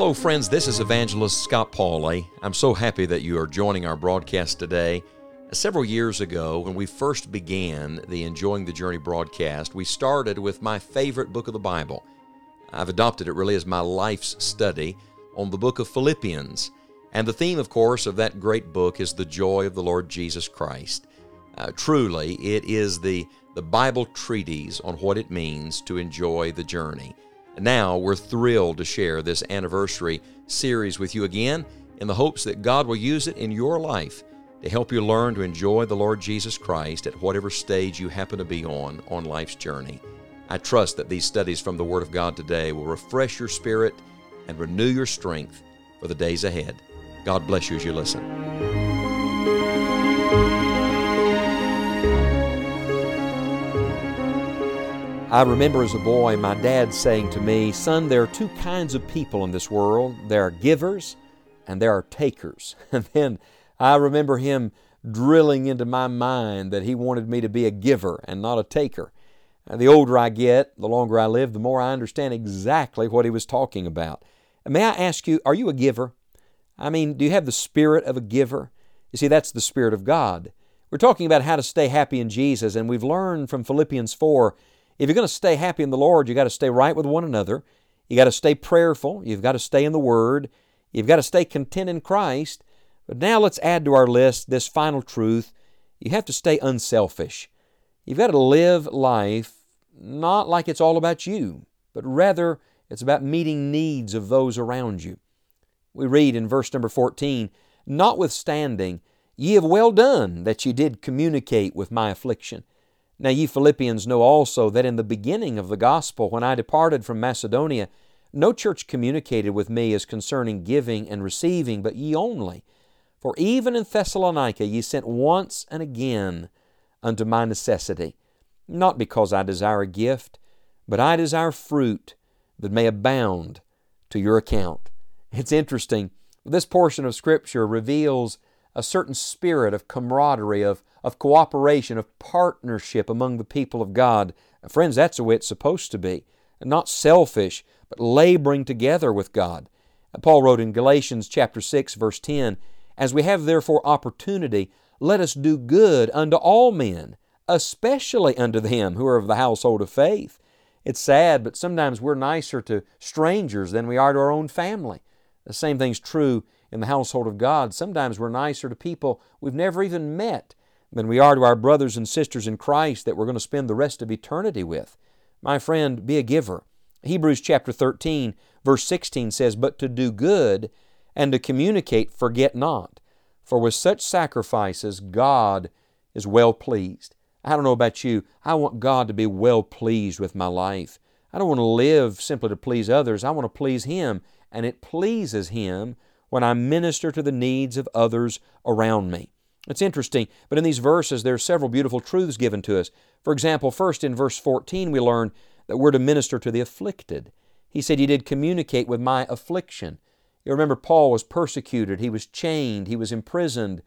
Hello, friends. This is Evangelist Scott Pauley. I'm so happy that you are joining our broadcast today. Several years ago, when we first began the Enjoying the Journey broadcast, we started with my favorite book of the Bible. I've adopted it really as my life's study on the book of Philippians. And the theme, of course, of that great book is the joy of the Lord Jesus Christ. Uh, truly, it is the, the Bible treatise on what it means to enjoy the journey. Now we're thrilled to share this anniversary series with you again in the hopes that God will use it in your life to help you learn to enjoy the Lord Jesus Christ at whatever stage you happen to be on on life's journey. I trust that these studies from the Word of God today will refresh your spirit and renew your strength for the days ahead. God bless you as you listen. I remember as a boy my dad saying to me, Son, there are two kinds of people in this world there are givers and there are takers. And then I remember him drilling into my mind that he wanted me to be a giver and not a taker. And the older I get, the longer I live, the more I understand exactly what he was talking about. May I ask you, are you a giver? I mean, do you have the spirit of a giver? You see, that's the Spirit of God. We're talking about how to stay happy in Jesus, and we've learned from Philippians 4 if you're going to stay happy in the Lord, you've got to stay right with one another. You've got to stay prayerful. You've got to stay in the Word. You've got to stay content in Christ. But now let's add to our list this final truth. You have to stay unselfish. You've got to live life not like it's all about you, but rather it's about meeting needs of those around you. We read in verse number 14, Notwithstanding, ye have well done that ye did communicate with my affliction. Now ye Philippians know also that in the beginning of the gospel, when I departed from Macedonia, no church communicated with me as concerning giving and receiving, but ye only. For even in Thessalonica ye sent once and again unto my necessity, not because I desire a gift, but I desire fruit that may abound to your account. It's interesting. This portion of Scripture reveals a certain spirit of camaraderie, of, of cooperation, of partnership among the people of God. Friends, that's the way it's supposed to be. Not selfish, but laboring together with God. Paul wrote in Galatians chapter 6, verse 10, as we have therefore opportunity, let us do good unto all men, especially unto them who are of the household of faith. It's sad, but sometimes we're nicer to strangers than we are to our own family. The same thing's true in the household of God. Sometimes we're nicer to people we've never even met than we are to our brothers and sisters in Christ that we're going to spend the rest of eternity with. My friend, be a giver. Hebrews chapter 13, verse 16 says, But to do good and to communicate, forget not. For with such sacrifices, God is well pleased. I don't know about you. I want God to be well pleased with my life. I don't want to live simply to please others. I want to please Him, and it pleases Him when I minister to the needs of others around me. It's interesting, but in these verses there are several beautiful truths given to us. For example, first in verse 14 we learn that we're to minister to the afflicted. He said, He did communicate with my affliction. You remember, Paul was persecuted, he was chained, he was imprisoned,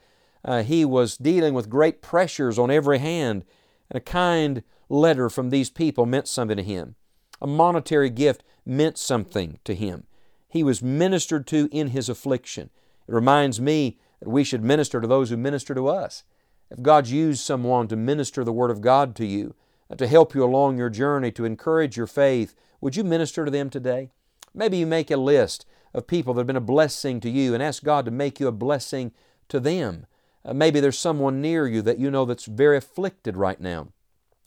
uh, he was dealing with great pressures on every hand, and a kind letter from these people meant something to him. A monetary gift meant something to him. He was ministered to in his affliction. It reminds me that we should minister to those who minister to us. If God's used someone to minister the Word of God to you, uh, to help you along your journey, to encourage your faith, would you minister to them today? Maybe you make a list of people that have been a blessing to you and ask God to make you a blessing to them. Uh, maybe there's someone near you that you know that's very afflicted right now.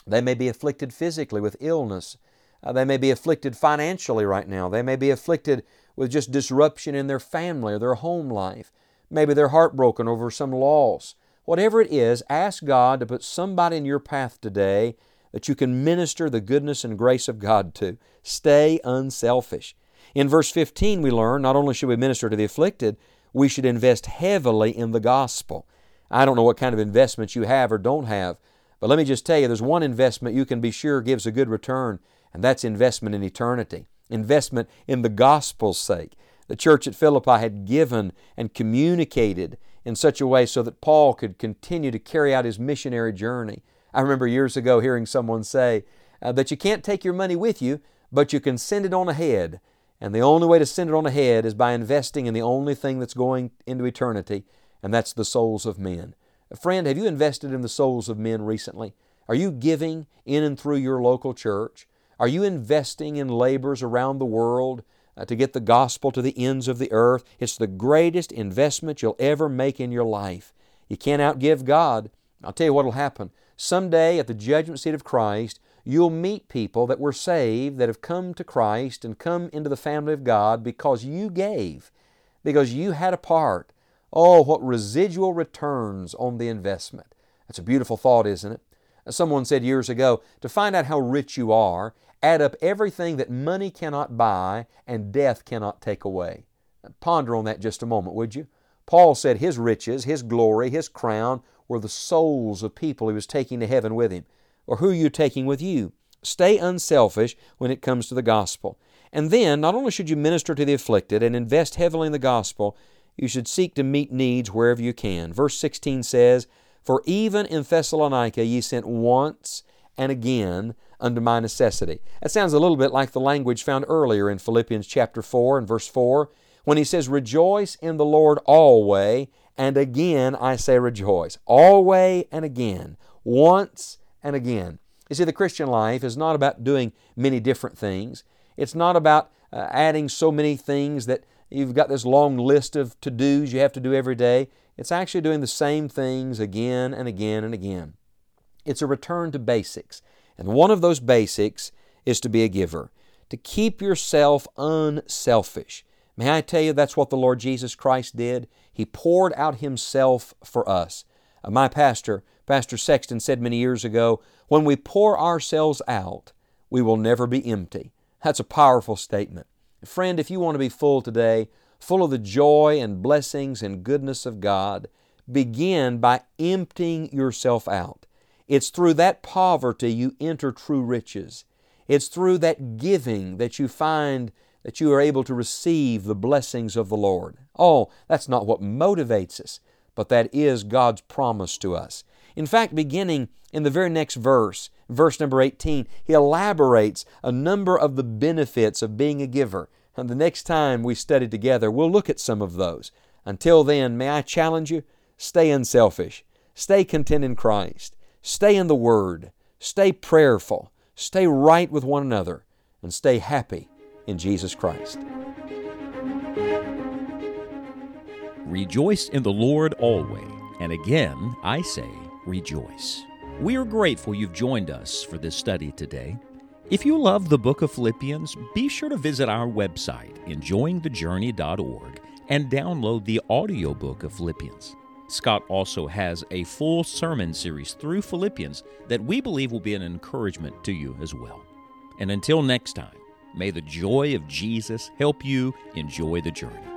They may be afflicted physically with illness. Uh, they may be afflicted financially right now. They may be afflicted with just disruption in their family or their home life. Maybe they're heartbroken over some loss. Whatever it is, ask God to put somebody in your path today that you can minister the goodness and grace of God to. Stay unselfish. In verse 15, we learn not only should we minister to the afflicted, we should invest heavily in the gospel. I don't know what kind of investments you have or don't have, but let me just tell you there's one investment you can be sure gives a good return, and that's investment in eternity, investment in the gospel's sake. The church at Philippi had given and communicated in such a way so that Paul could continue to carry out his missionary journey. I remember years ago hearing someone say uh, that you can't take your money with you, but you can send it on ahead And the only way to send it on ahead is by investing in the only thing that's going into eternity, and that's the souls of men. Friend, have you invested in the souls of men recently? Are you giving in and through your local church? Are you investing in labors around the world Uh, to get the gospel to the ends of the earth? It's the greatest investment you'll ever make in your life. You can't outgive God. I'll tell you what will happen. Someday at the judgment seat of Christ, you'll meet people that were saved, that have come to Christ and come into the family of God because you gave, because you had a part. Oh, what residual returns on the investment. That's a beautiful thought, isn't it? Someone said years ago to find out how rich you are, add up everything that money cannot buy and death cannot take away. Ponder on that just a moment, would you? Paul said his riches, his glory, his crown were the souls of people he was taking to heaven with him. Or who are you taking with you? Stay unselfish when it comes to the gospel. And then, not only should you minister to the afflicted and invest heavily in the gospel, you should seek to meet needs wherever you can. Verse 16 says, For even in Thessalonica ye sent once and again unto my necessity. That sounds a little bit like the language found earlier in Philippians chapter 4 and verse 4 when he says, Rejoice in the Lord always, and again I say rejoice. Always and again. Once and again. You see, the Christian life is not about doing many different things. It's not about uh, adding so many things that you've got this long list of to dos you have to do every day. It's actually doing the same things again and again and again. It's a return to basics. And one of those basics is to be a giver, to keep yourself unselfish. May I tell you, that's what the Lord Jesus Christ did? He poured out Himself for us. Uh, my pastor, Pastor Sexton, said many years ago, when we pour ourselves out, we will never be empty. That's a powerful statement. Friend, if you want to be full today, full of the joy and blessings and goodness of God, begin by emptying yourself out. It's through that poverty you enter true riches. It's through that giving that you find that you are able to receive the blessings of the Lord. Oh, that's not what motivates us, but that is God's promise to us. In fact, beginning in the very next verse, verse number 18, he elaborates a number of the benefits of being a giver. And the next time we study together, we'll look at some of those. Until then, may I challenge you? Stay unselfish. Stay content in Christ. Stay in the Word. Stay prayerful. Stay right with one another. And stay happy in Jesus Christ. Rejoice in the Lord always. And again, I say, rejoice. We are grateful you've joined us for this study today. If you love the book of Philippians, be sure to visit our website, enjoyingthejourney.org, and download the audiobook of Philippians. Scott also has a full sermon series through Philippians that we believe will be an encouragement to you as well. And until next time, May the joy of Jesus help you enjoy the journey.